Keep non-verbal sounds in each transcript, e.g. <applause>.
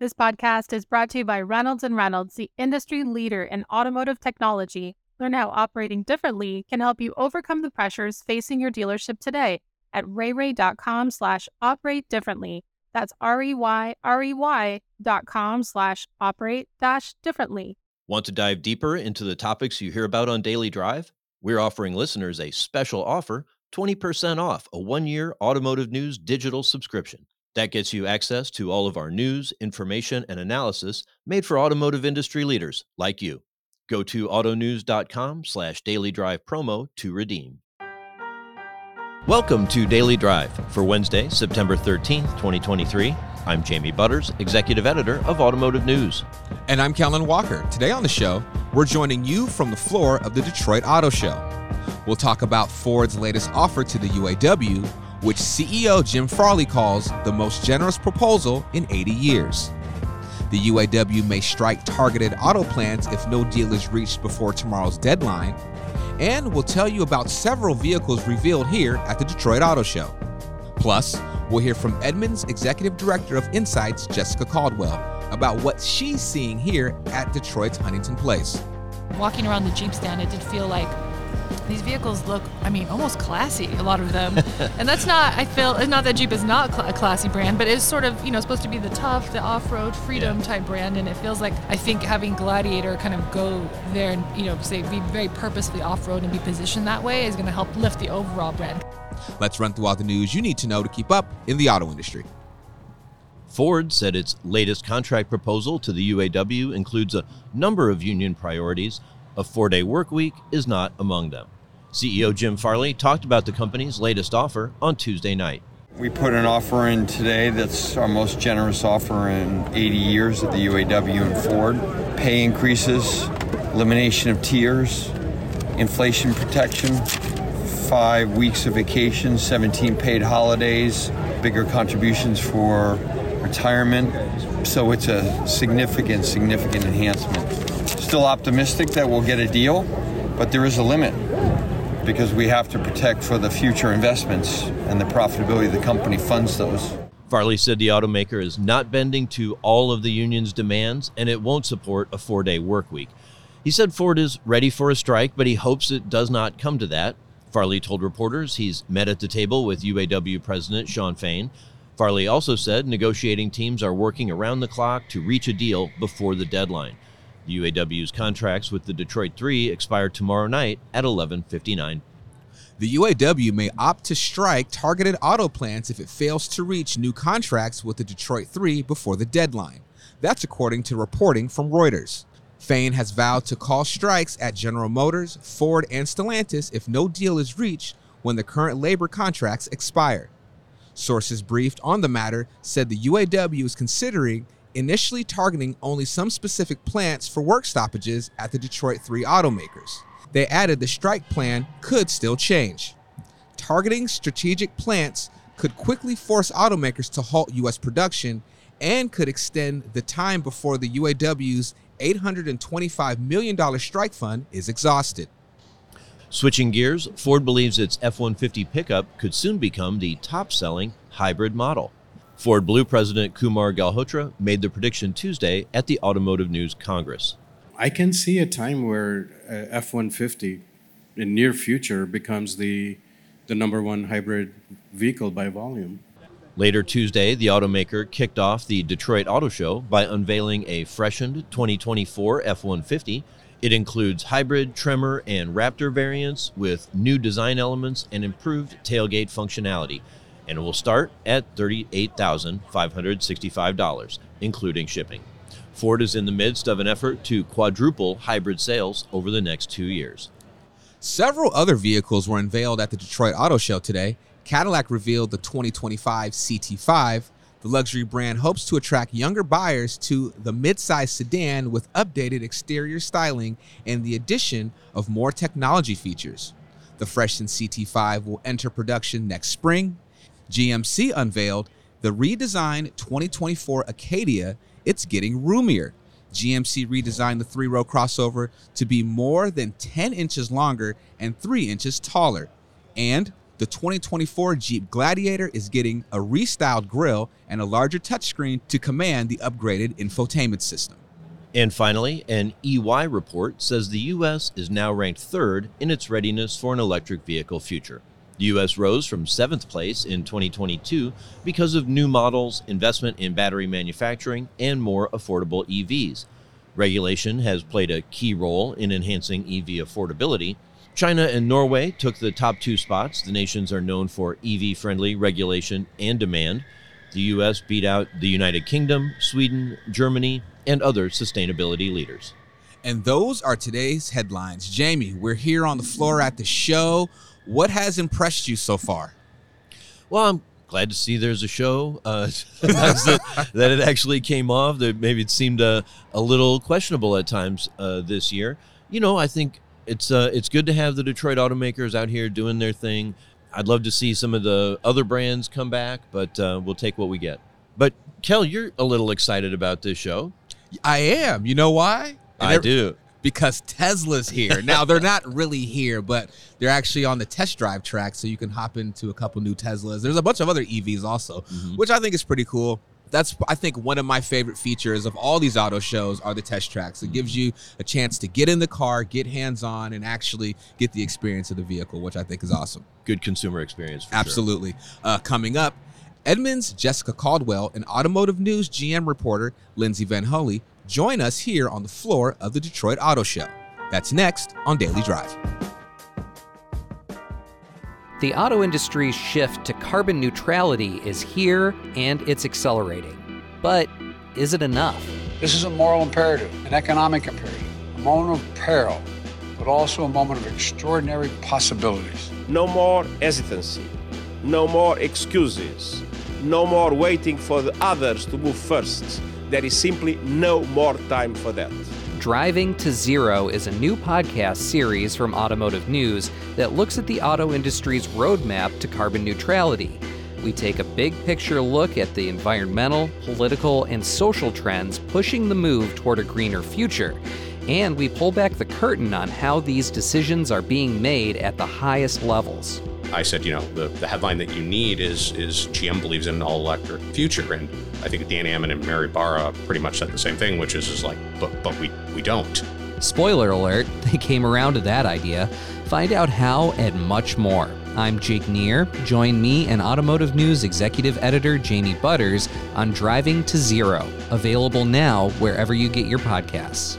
This podcast is brought to you by Reynolds and Reynolds, the industry leader in automotive technology. Learn how operating differently can help you overcome the pressures facing your dealership today at reyrey.com slash operate differently. That's R-E-Y-R-E-Y dot com slash operate dash differently. Want to dive deeper into the topics you hear about on Daily Drive? We're offering listeners a special offer, 20% off a one-year automotive news digital subscription. That gets you access to all of our news, information, and analysis made for automotive industry leaders like you. Go to autonews.com slash daily drive promo to redeem. Welcome to Daily Drive for Wednesday, September 13th, 2023. I'm Jamie Butters, Executive Editor of Automotive News. And I'm Kellen Walker. Today on the show, we're joining you from the floor of the Detroit Auto Show. We'll talk about Ford's latest offer to the UAW which CEO Jim Farley calls the most generous proposal in 80 years. The UAW may strike targeted auto plans if no deal is reached before tomorrow's deadline, and we'll tell you about several vehicles revealed here at the Detroit Auto Show. Plus, we'll hear from Edmunds Executive Director of Insights, Jessica Caldwell, about what she's seeing here at Detroit's Huntington Place. Walking around the Jeep stand, it did feel like these vehicles look, I mean, almost classy, a lot of them. and that's not, I feel, it's not that Jeep is not a classy brand, but it's sort of, you know, supposed to be the tough, the off road freedom yeah. type brand. And it feels like, I think having Gladiator kind of go there and, you know, say, be very purposefully off road and be positioned that way is going to help lift the overall brand. Let's run through all the news you need to know to keep up in the auto industry. Ford said its latest contract proposal to the UAW includes a number of union priorities. A four day work week is not among them. CEO Jim Farley talked about the company's latest offer on Tuesday night. We put an offer in today that's our most generous offer in 80 years at the UAW and Ford. Pay increases, elimination of tiers, inflation protection, five weeks of vacation, 17 paid holidays, bigger contributions for retirement. So it's a significant, significant enhancement. Still optimistic that we'll get a deal, but there is a limit because we have to protect for the future investments and the profitability of the company funds those. Farley said the automaker is not bending to all of the union's demands and it won't support a four day work week. He said Ford is ready for a strike, but he hopes it does not come to that. Farley told reporters he's met at the table with UAW President Shawn Fain. Farley also said negotiating teams are working around the clock to reach a deal before the deadline. The UAW's contracts with the Detroit 3 expire tomorrow night at 11:59. The UAW may opt to strike targeted auto plants if it fails to reach new contracts with the Detroit 3 before the deadline. That's according to reporting from Reuters. Fain has vowed to call strikes at General Motors, Ford, and Stellantis if no deal is reached when the current labor contracts expire. Sources briefed on the matter said the UAW is considering initially targeting only some specific plants for work stoppages at the Detroit 3 automakers. They added the strike plan could still change. Targeting strategic plants could quickly force automakers to halt U.S. production and could extend the time before the UAW's $825 million strike fund is exhausted. Switching gears, Ford believes its F 150 pickup could soon become the top selling hybrid model. Ford Blue President Kumar Galhotra made the prediction Tuesday at the Automotive News Congress. I can see a time where uh, F 150 in near future becomes the, the number one hybrid vehicle by volume. Later Tuesday, the automaker kicked off the Detroit Auto Show by unveiling a freshened 2024 F 150. It includes hybrid, Tremor, and Raptor variants with new design elements and improved tailgate functionality and it will start at $38,565, including shipping. Ford is in the midst of an effort to quadruple hybrid sales over the next two years. Several other vehicles were unveiled at the Detroit Auto Show today. Cadillac revealed the 2025 CT5. The luxury brand hopes to attract younger buyers to the midsize sedan with updated exterior styling and the addition of more technology features. The freshened CT5 will enter production next spring GMC unveiled the redesigned 2024 Acadia. It's getting roomier. GMC redesigned the three row crossover to be more than 10 inches longer and 3 inches taller. And the 2024 Jeep Gladiator is getting a restyled grille and a larger touchscreen to command the upgraded infotainment system. And finally, an EY report says the U.S. is now ranked third in its readiness for an electric vehicle future. The U.S. rose from seventh place in 2022 because of new models, investment in battery manufacturing, and more affordable EVs. Regulation has played a key role in enhancing EV affordability. China and Norway took the top two spots. The nations are known for EV friendly regulation and demand. The U.S. beat out the United Kingdom, Sweden, Germany, and other sustainability leaders. And those are today's headlines. Jamie, we're here on the floor at the show. What has impressed you so far? Well, I'm glad to see there's a show. Uh, <laughs> that, that, it actually came off. That maybe it seemed uh, a little questionable at times uh, this year. You know, I think it's uh, it's good to have the Detroit automakers out here doing their thing. I'd love to see some of the other brands come back, but uh, we'll take what we get. But Kel, you're a little excited about this show. I am. You know why? And I do because Tesla's here. now they're not really here, but they're actually on the test drive track, so you can hop into a couple new Teslas. There's a bunch of other EVs also, mm-hmm. which I think is pretty cool. That's I think one of my favorite features of all these auto shows are the test tracks. It mm-hmm. gives you a chance to get in the car, get hands on, and actually get the experience of the vehicle, which I think is awesome. Good consumer experience. Absolutely. Sure. Uh, coming up, Edmunds' Jessica Caldwell and Automotive News GM reporter Lindsay VanHulle Join us here on the floor of the Detroit Auto Show. That's next on Daily Drive. The auto industry's shift to carbon neutrality is here and it's accelerating. But is it enough? This is a moral imperative, an economic imperative, a moment of peril, but also a moment of extraordinary possibilities. No more hesitancy, no more excuses, no more waiting for the others to move first there is simply no more time for that. Driving to Zero is a new podcast series from Automotive News that looks at the auto industry's roadmap to carbon neutrality. We take a big picture look at the environmental, political, and social trends pushing the move toward a greener future. And we pull back the curtain on how these decisions are being made at the highest levels. I said, you know, the, the headline that you need is is GM believes in an all electric future. And I think Dan Ammann and Mary Barra pretty much said the same thing, which is, is like, but but we we don't. Spoiler alert, <laughs> they came around to that idea. Find out how and much more. I'm Jake Neher. Join me and Automotive News executive editor Jamie Butters on Driving to Zero, available now wherever you get your podcasts.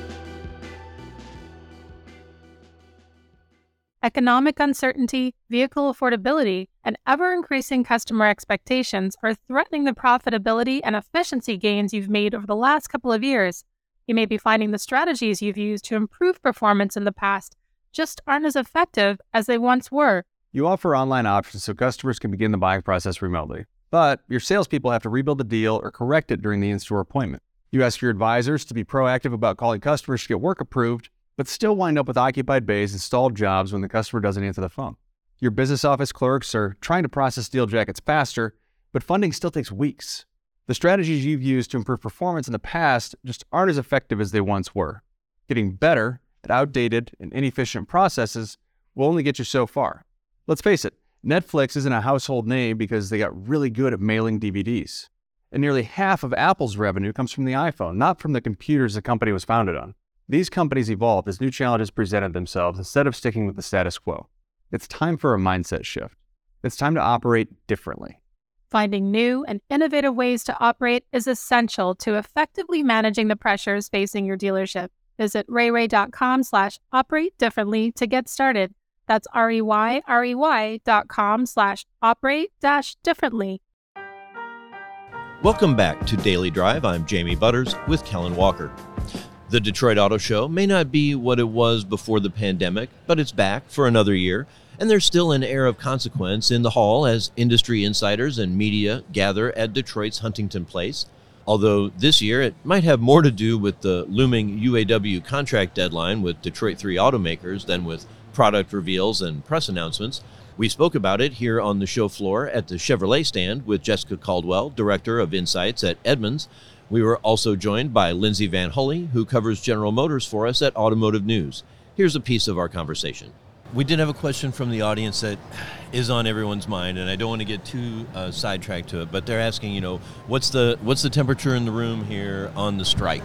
Economic uncertainty, vehicle affordability, and ever increasing customer expectations are threatening the profitability and efficiency gains you've made over the last couple of years. You may be finding the strategies you've used to improve performance in the past just aren't as effective as they once were. You offer online options so customers can begin the buying process remotely, but your salespeople have to rebuild the deal or correct it during the in store appointment. You ask your advisors to be proactive about calling customers to get work approved but still wind up with occupied bays and stalled jobs when the customer doesn't answer the phone. Your business office clerks are trying to process deal jackets faster, but funding still takes weeks. The strategies you've used to improve performance in the past just aren't as effective as they once were. Getting better at outdated and inefficient processes will only get you so far. Let's face it, Netflix isn't a household name because they got really good at mailing DVDs. And nearly half of Apple's revenue comes from the iPhone, not from the computers the company was founded on. These companies evolved as new challenges presented themselves instead of sticking with the status quo. It's time for a mindset shift. It's time to operate differently. Finding new and innovative ways to operate is essential to effectively managing the pressures facing your dealership. Visit reyrey.com slash operate differently to get started. That's R-E-Y-R-E-Y dot com slash operate dash differently. Welcome back to Daily Drive. I'm Jamie Butters with Kellen Walker. The Detroit Auto Show may not be what it was before the pandemic, but it's back for another year, and there's still an air of consequence in the hall as industry insiders and media gather at Detroit's Huntington Place. Although this year it might have more to do with the looming UAW contract deadline with Detroit 3 automakers than with product reveals and press announcements. We spoke about it here on the show floor at the Chevrolet stand with Jessica Caldwell, Director of Insights at Edmunds. We were also joined by Lindsay VanHulle, who covers General Motors for us at Automotive News. Here's a piece of our conversation. We did have a question from the audience that is on everyone's mind, and I don't want to get too uh, sidetracked to it. But they're asking, you know, what's the what's the temperature in the room here on the strike,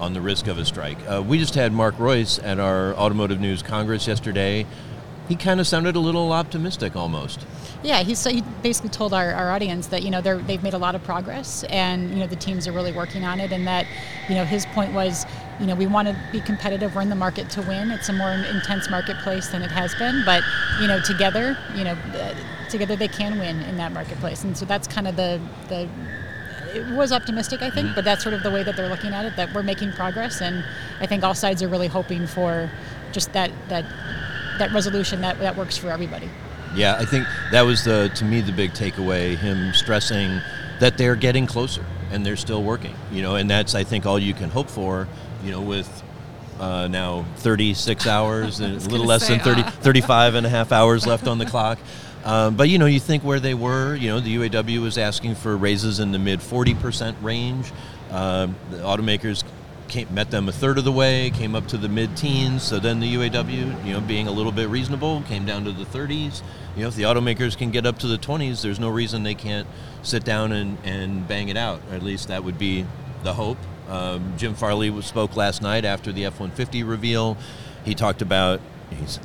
on the risk of a strike? Uh, we just had Mark Reuss at our Automotive News Congress yesterday. He kind of sounded a little optimistic, almost. Yeah, he, so he basically told our, our audience that you know they're, they've made a lot of progress, and you know the teams are really working on it, and that you know his point was you know we want to be competitive. We're in the market to win. It's a more intense marketplace than it has been, but you know together, you know uh, together they can win in that marketplace, and so that's kind of the the it was optimistic, I think, but that's sort of the way that they're looking at it. That we're making progress, and I think all sides are really hoping for just that that that resolution that that works for everybody. Yeah, I think that was the to me the big takeaway. Him stressing that they're getting closer and they're still working. You know, and that's I think all you can hope for. You know, with uh, now 36 <laughs> hours and a little less say, than 30, uh. 35 and a half hours left on the <laughs> clock. Um, but you know, you think where they were. You know, the UAW was asking for raises in the mid 40% range. Um, the automakers came, met them a third of the way, came up to the mid-teens. So then the UAW, you know, being a little bit reasonable, came down to the 30s. You know, if the automakers can get up to the 20s, there's no reason they can't sit down and, and bang it out. At least that would be the hope. Um, Jim Farley spoke last night after the F-150 reveal. He talked about, he's,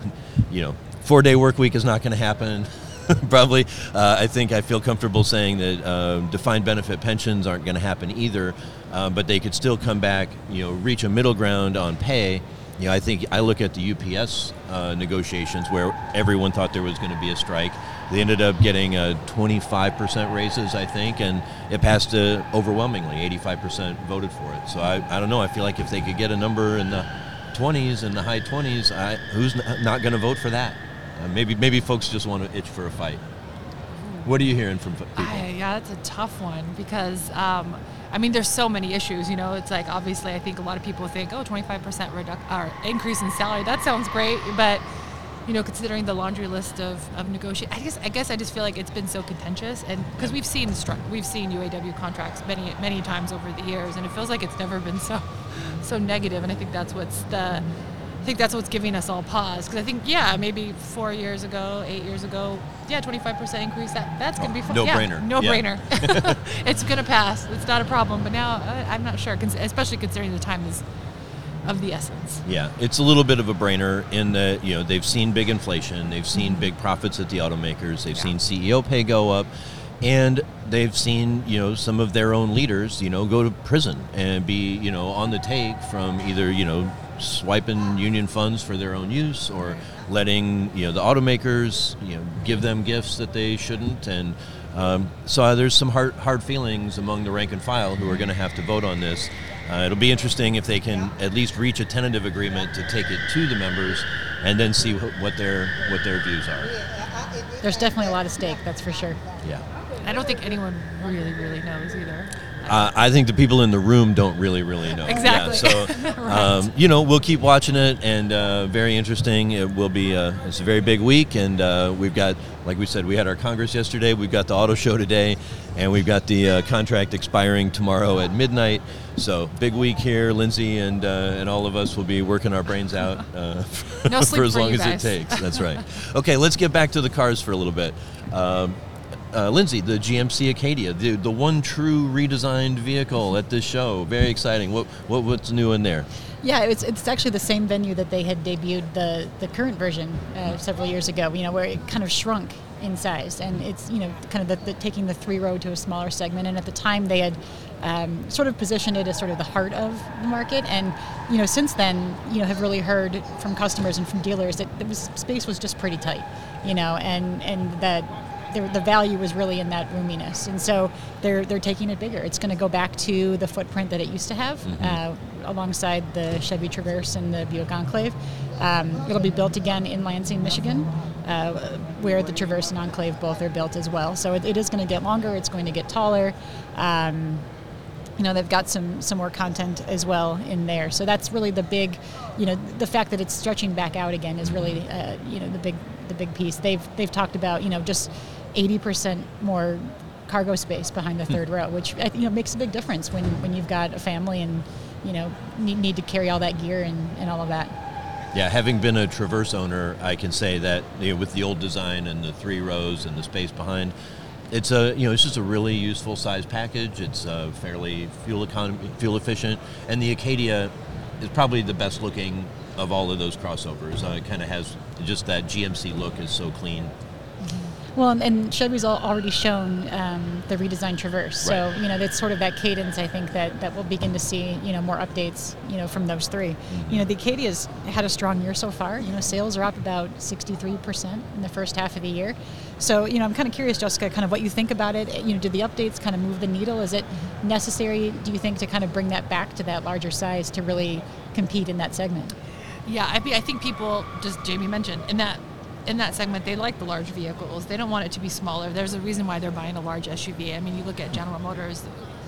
you know, four-day work week is not going to happen. <laughs> <laughs> Probably, uh, I think I feel comfortable saying that uh, defined benefit pensions aren't going to happen either, uh, but they could still come back, you know, reach a middle ground on pay. You know, I think I look at the UPS uh, negotiations where everyone thought there was going to be a strike. They ended up getting uh, 25% raises, I think, and it passed uh, overwhelmingly. 85% voted for it. So I, I don't know. I feel like if they could get a number in the 20s and the high 20s, I, who's not going to vote for that? Uh, maybe maybe folks just want to itch for a fight. What are you hearing from people? I, yeah, that's a tough one because, um, I mean, there's so many issues. You know, it's like obviously, I think a lot of people think, oh, 25% reduc- or increase in salary, that sounds great, but you know, considering the laundry list of, of negotiate, I guess I guess I just feel like it's been so contentious, and because we've seen we've seen UAW contracts many many times over the years, and it feels like it's never been so so negative, and I think that's what's the think that's what's giving us all pause because I think yeah maybe four years ago, eight years ago, yeah, 25% increase that that's gonna be fun. no yeah, brainer. no Yeah. brainer. <laughs> <laughs> it's gonna pass. It's not a problem. But now uh, I'm not sure, especially considering the time is of the essence. Yeah, it's a little bit of a brainer in that you know they've seen big inflation, they've seen Mm-hmm. big profits at the automakers, they've seen CEO pay go up, and they've seen you know some of their own leaders you know go to prison and be you know on the take from either you know swiping union funds for their own use or letting you know the automakers you know give them gifts that they shouldn't and um, so uh, there's some hard, hard feelings among the rank and file who are going to have to vote on this. Uh, it'll be interesting if they can at least reach a tentative agreement to take it to the members, and then see wh- what their what their views are. There's definitely a lot of stake, that's for sure. Yeah. I don't think anyone really, really knows either. Uh, I think the people in the room don't really, really know. Exactly. Yeah, so, <laughs> um, you know, we'll keep watching it, and uh, very interesting. It will be. Uh, it's a very big week, and uh, we've got, like we said, we had our Congress yesterday. We've got the auto show today, and we've got the uh, contract expiring tomorrow at midnight. So big week here. Lindsay and uh, and all of us will be working our brains out uh, <laughs> No for as for long as it takes. That's right. Okay, let's get back to the cars for a little bit. Um, uh, Lindsay, the GMC Acadia, the, the one true redesigned vehicle at this show. Very exciting. What, what what's new in there? Yeah, it's, it's actually the same venue that they had debuted the, the current version uh, several years ago, you know, where it kind of shrunk in size. And it's, you know, kind of the, the, taking the three row to a smaller segment. And at the time, they had um, sort of positioned it as sort of the heart of the market. And, you know, since then, you know, have really heard from customers and from dealers that was, space was just pretty tight, you know, and, and that the, the value was really in that roominess, and so they're they're taking it bigger. It's going to go back to the footprint that it used to have, uh, alongside the Chevy Traverse and the Buick Enclave. Um, it'll be built again in Lansing, Michigan, uh, where the Traverse and Enclave both are built as well. So it, it is going to get longer. It's going to get taller. Um, you know they've got some some more content as well in there so that's really the big you know the fact that it's stretching back out again is really uh, you know the big the big piece. They've they've talked about you know just 80% more cargo space behind the third row which you know makes a big difference when when you've got a family and you know need, need to carry all that gear and, and all of that. Yeah, having been a Traverse owner, I can say that you know, with the old design and the three rows and the space behind, it's a you know it's just a really useful size package. It's uh, fairly fuel economy, fuel efficient, and the Acadia is probably the best looking of all of those crossovers. Uh, it kind of has just that GMC look is so clean. Well, and Chevy's already shown um, the redesigned Traverse, so Right. you know that's sort of that cadence. I think that that we'll begin to see you know more updates you know from those 3 You know the Acadia's had a strong year so far. You know sales are up about 63 percent in the first half of the year. So you know I'm kind of curious, Jessica, kind of what you think about it. You know, did the updates kind of move the needle? Is it necessary? Do you think to kind of bring that back to that larger size to really compete in that segment? Yeah, I, I think people, just Jamie mentioned, in that in that segment, they like the large vehicles. They don't want it to be smaller. There's a reason why they're buying a large SUV. I mean, you look at General Motors,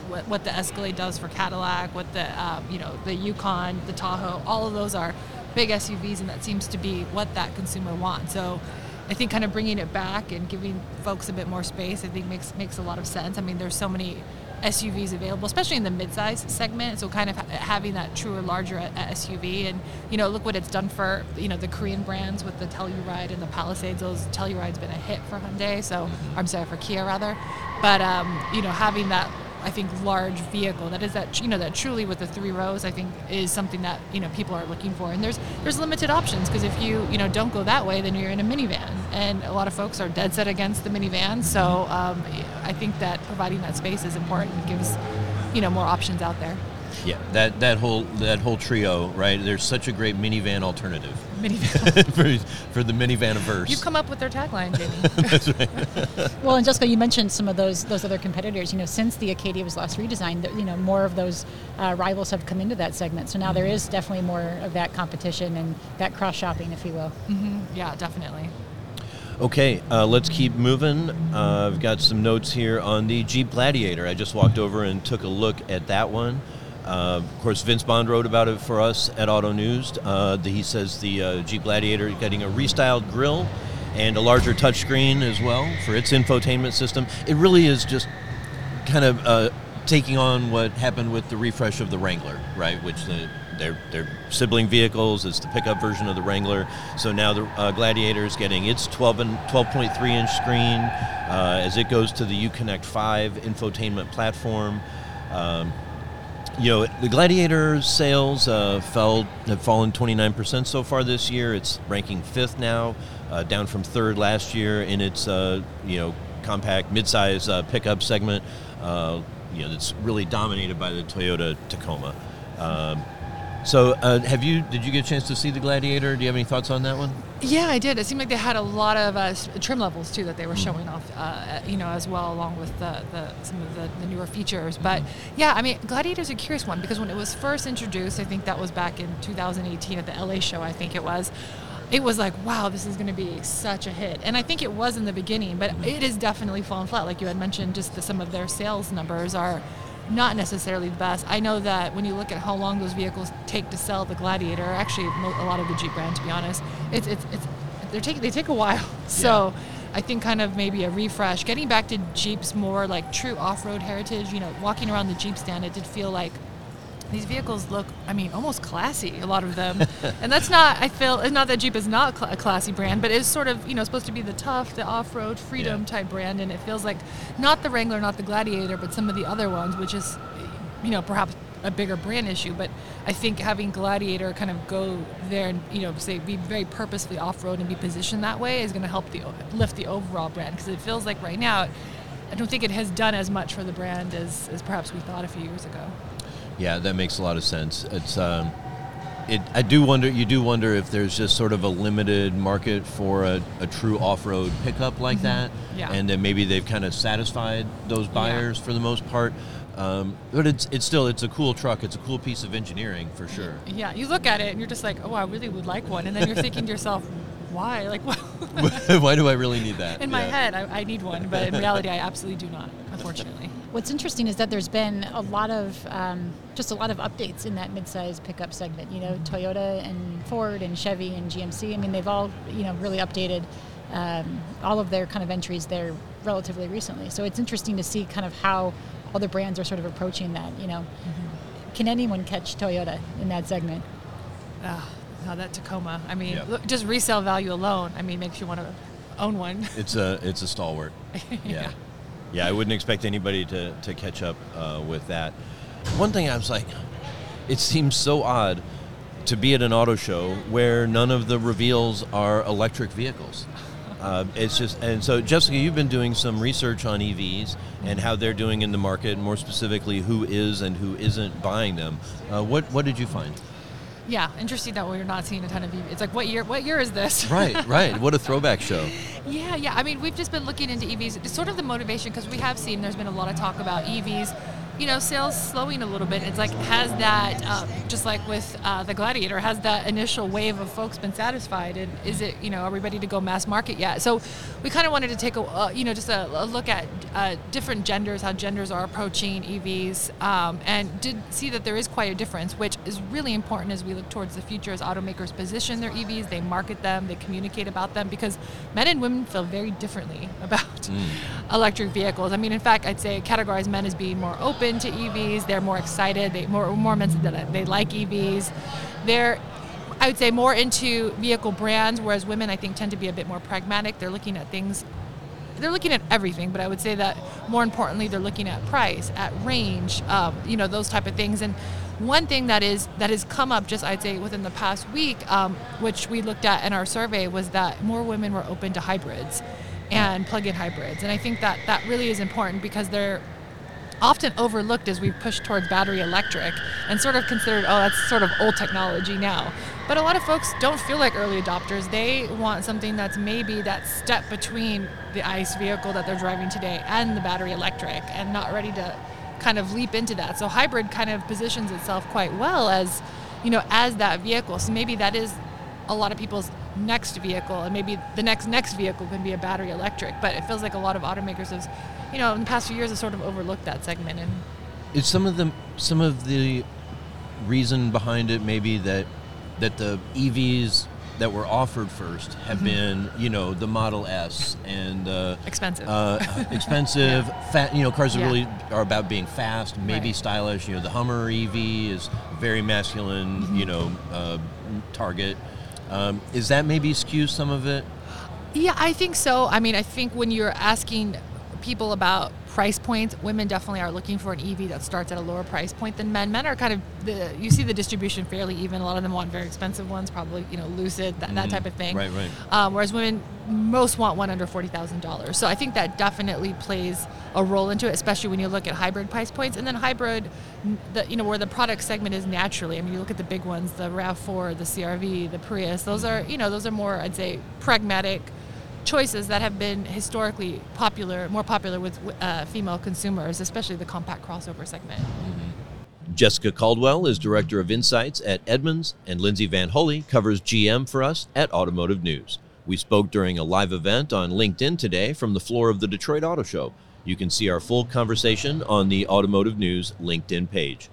what, what the Escalade does for Cadillac, what the um, you know the Yukon, the Tahoe, all of those are big SUVs, and that seems to be what that consumer wants. So. I think kind of bringing it back and giving folks a bit more space, I think makes makes a lot of sense. I mean, there's so many SUVs available, especially in the midsize segment. So kind of ha- having that truer, larger uh, SUV, and you know, look what it's done for you know the Korean brands with the Telluride and the Palisades. Those Telluride's been a hit for Hyundai. So I'm sorry for Kia rather, but um, you know, having that. I think large vehicle. That is that you know that truly with the three rows I think is something that you know people are looking for. And there's there's limited options because if you you know don't go that way then you're in a minivan. And a lot of folks are dead set against the minivan. So um, I think that providing that space is important it gives you know more options out there Yeah, that that whole that whole trio, right? There's such a great minivan alternative. Minivan. <laughs> for, for the minivan averse. you've come up with their tagline Jamie <laughs> That's right. <laughs> Well, and Jessica, you mentioned some of those those other competitors. You know, since the Acadia was last redesigned, you know, more of those uh, rivals have come into that segment. So now there is definitely more of that competition and that cross shopping, if you will. hmm yeah definitely Okay, uh, let's keep moving. Uh, I've got some notes here on the Jeep Gladiator. I just walked over and took a look at that one. Uh, of course, Vince Bond wrote about it for us at Auto News. Uh, the, he says the uh, Jeep Gladiator is getting a restyled grille and a larger touchscreen as well for its infotainment system. It really is just kind of uh, taking on what happened with the refresh of the Wrangler, right? Which the, they're, they're sibling vehicles. It's the pickup version of the Wrangler. So now the uh, Gladiator is getting its 12 and 12.3 inch screen uh, as it goes to the Uconnect 5 infotainment platform. Um, you know, the Gladiator sales uh, fell have fallen 29% so far this year. It's ranking fifth now, uh, down from third last year in its uh, you know compact midsize uh, pickup segment. Uh, you know, that's really dominated by the Toyota Tacoma. Um, so, uh, have you? Did you get a chance to see the Gladiator? Do you have any thoughts on that one? Yeah, I did. It seemed like they had a lot of uh, trim levels too that they were showing off, uh, you know, as well, along with the, the some of the, the newer features. But yeah, I mean, Gladiator's a curious one because when it was first introduced, I think that was back in 2018 at the LA show. I think it was. It was like, wow, this is going to be such a hit, and I think it was in the beginning, but it has definitely fallen flat. Like you had mentioned, just the, some of their sales numbers are not necessarily the best. I know that when you look at how long those vehicles take to sell the Gladiator, actually a lot of the Jeep brand, to be honest, it's it's, it's they're taking they take a while. <laughs> So I think kind of maybe a refresh, getting back to Jeep's more like true off-road heritage. You know, walking around the Jeep stand, it did feel like these vehicles look, I mean, almost classy. A lot of them, <laughs> and that's not. I feel it's not that Jeep is not cl- a classy brand, but it's sort of you know supposed to be the tough, the off-road freedom type brand, and it feels like not the Wrangler, not the Gladiator, but some of the other ones, which is, you know, perhaps a bigger brand issue. But I think having Gladiator kind of go there and you know say be very purposefully off-road and be positioned that way is going to help the lift the overall brand because it feels like right now. I don't think it has done as much for the brand as, as perhaps we thought a few years ago. Yeah, that makes a lot of sense. It's um, it. I do wonder. You do wonder if there's just sort of a limited market for a, a true off-road pickup like Mhm. that, Yeah. and then maybe they've kind of satisfied those buyers for the most part. Um, but it's it's still it's a cool truck. It's a cool piece of engineering for sure. Yeah, you look at it and you're just like, oh, I really would like one, and then you're thinking to yourself, why? Like? <laughs> <laughs> Why do I really need that? In my Yeah. head, I, I need one, but in reality, I absolutely do not, unfortunately. What's interesting is that there's been a lot of um, just a lot of updates in that midsize pickup segment. You know, Toyota and Ford and Chevy and GMC. I mean, they've all you know really updated um, all of their kind of entries there relatively recently. So it's interesting to see kind of how other brands are sort of approaching that. You know, can anyone catch Toyota in that segment? Ah, Oh, that Tacoma. I mean, Yeah. look, just resale value alone. I mean, makes you want to own one. It's a it's a stalwart. <laughs> Yeah, yeah. I wouldn't expect anybody to to catch up uh, with that. One thing I was like, it seems so odd to be at an auto show where none of the reveals are electric vehicles. <laughs> Uh, it's just and so Jessica, you've been doing some research on EVs and how they're doing in the market, and more specifically, who is and who isn't buying them. Uh, what what did you find? Yeah, interesting that we're not seeing a ton of EVs. It's like, what year? What year is this? <laughs> Right, right. What a throwback show. Yeah, yeah. I mean, we've just been looking into EVs. It's sort of the motivation because we have seen there's been a lot of talk about EVs. You know, sales slowing a little bit. It's like has that um, just like with uh, the Gladiator, has that initial wave of folks been satisfied? And is it you know are we ready to go mass market yet? So we kind of wanted to take a uh, you know just a, a look at uh, different genders, how genders are approaching EVs, um, and did see that there is quite a difference, which is really important as we look towards the future as automakers position their EVs, they market them, they communicate about them, because men and women feel very differently <laughs> about electric vehicles. I mean, in fact, I'd say categorize men as being more open to EVs. They're more excited. They more men that they like EVs. They're I would say more into vehicle brands, whereas women I think tend to be a bit more pragmatic. They're looking at things they're looking at everything, but I would say that more importantly, they're looking at price, at range, um, you know, those type of things. And one thing that is that has come up just I'd say within the past week, um, which we looked at in our survey, was that more women were open to hybrids and plug-in hybrids, and I think that that really is important because they're often overlooked as we push towards battery electric and sort of considered, oh, that's sort of old technology now. But a lot of folks don't feel like early adopters. They want something that's maybe that step between the ICE vehicle that they're driving today and the battery electric and not ready to kind of leap into that. So hybrid kind of positions itself quite well as, you know, as that vehicle. So maybe that is a lot of people's next vehicle and maybe the next next vehicle can be a battery electric but it feels like a lot of automakers have you know in the past few years have sort of overlooked that segment and Is some of the some of the reason behind it maybe that that the EVs that were offered first have Mhm. been you know the Model S and uh, Expensive. uh, <laughs> expensive, fat. You know, cars that Yeah. really are about being fast, maybe Right. stylish. You know, the Hummer EV is very masculine. Mm-hmm. You know, uh, target. Um, is that maybe skew some of it? Yeah, I think so. I mean, I think when you're asking people about price points, women definitely are looking for an EV that starts at a lower price point than men. Men are kind of the you see the distribution fairly even. A lot of them want very expensive ones, probably you know Lucid, that, that Mhm. type of thing. Right, right. Um, whereas women most want one under forty thousand dollars. So I think that definitely plays a role into it, especially when you look at hybrid price points. And then hybrid, the you know where the product segment is naturally. I mean, you look at the big ones, the Rav Four, the CRV, the Prius. Those are you know those are more I'd say pragmatic choices that have been historically popular, more popular with uh, female consumers, especially the compact crossover segment. Jessica Caldwell is Director of Insights at Edmunds, and Lindsay VanHulle covers GM for us at Automotive News. We spoke during a live event on LinkedIn today from the floor of the Detroit Auto Show. You can see our full conversation on the Automotive News LinkedIn page.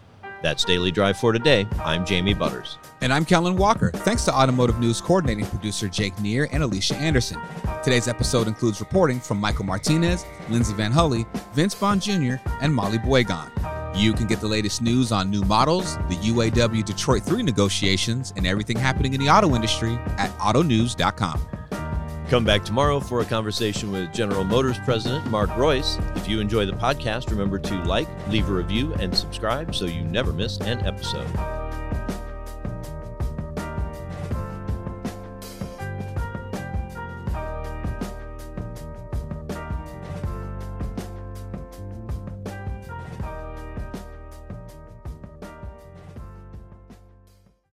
That's Daily Drive for today. I'm Jamie Butters. And I'm Kellen Walker. Thanks to Automotive News coordinating producer Jake Neher and Alicia Anderson. Today's episode includes reporting from Michael Martinez, Lindsay VanHulle, Vince Bond Jr., and Molly Boigon. You can get the latest news on new models, the UAW Detroit 3 negotiations, and everything happening in the auto industry at autonews.com. Come back tomorrow for a conversation with General Motors President Mark Reuss. If you enjoy the podcast, remember to like, leave a review, and subscribe so you never miss an episode.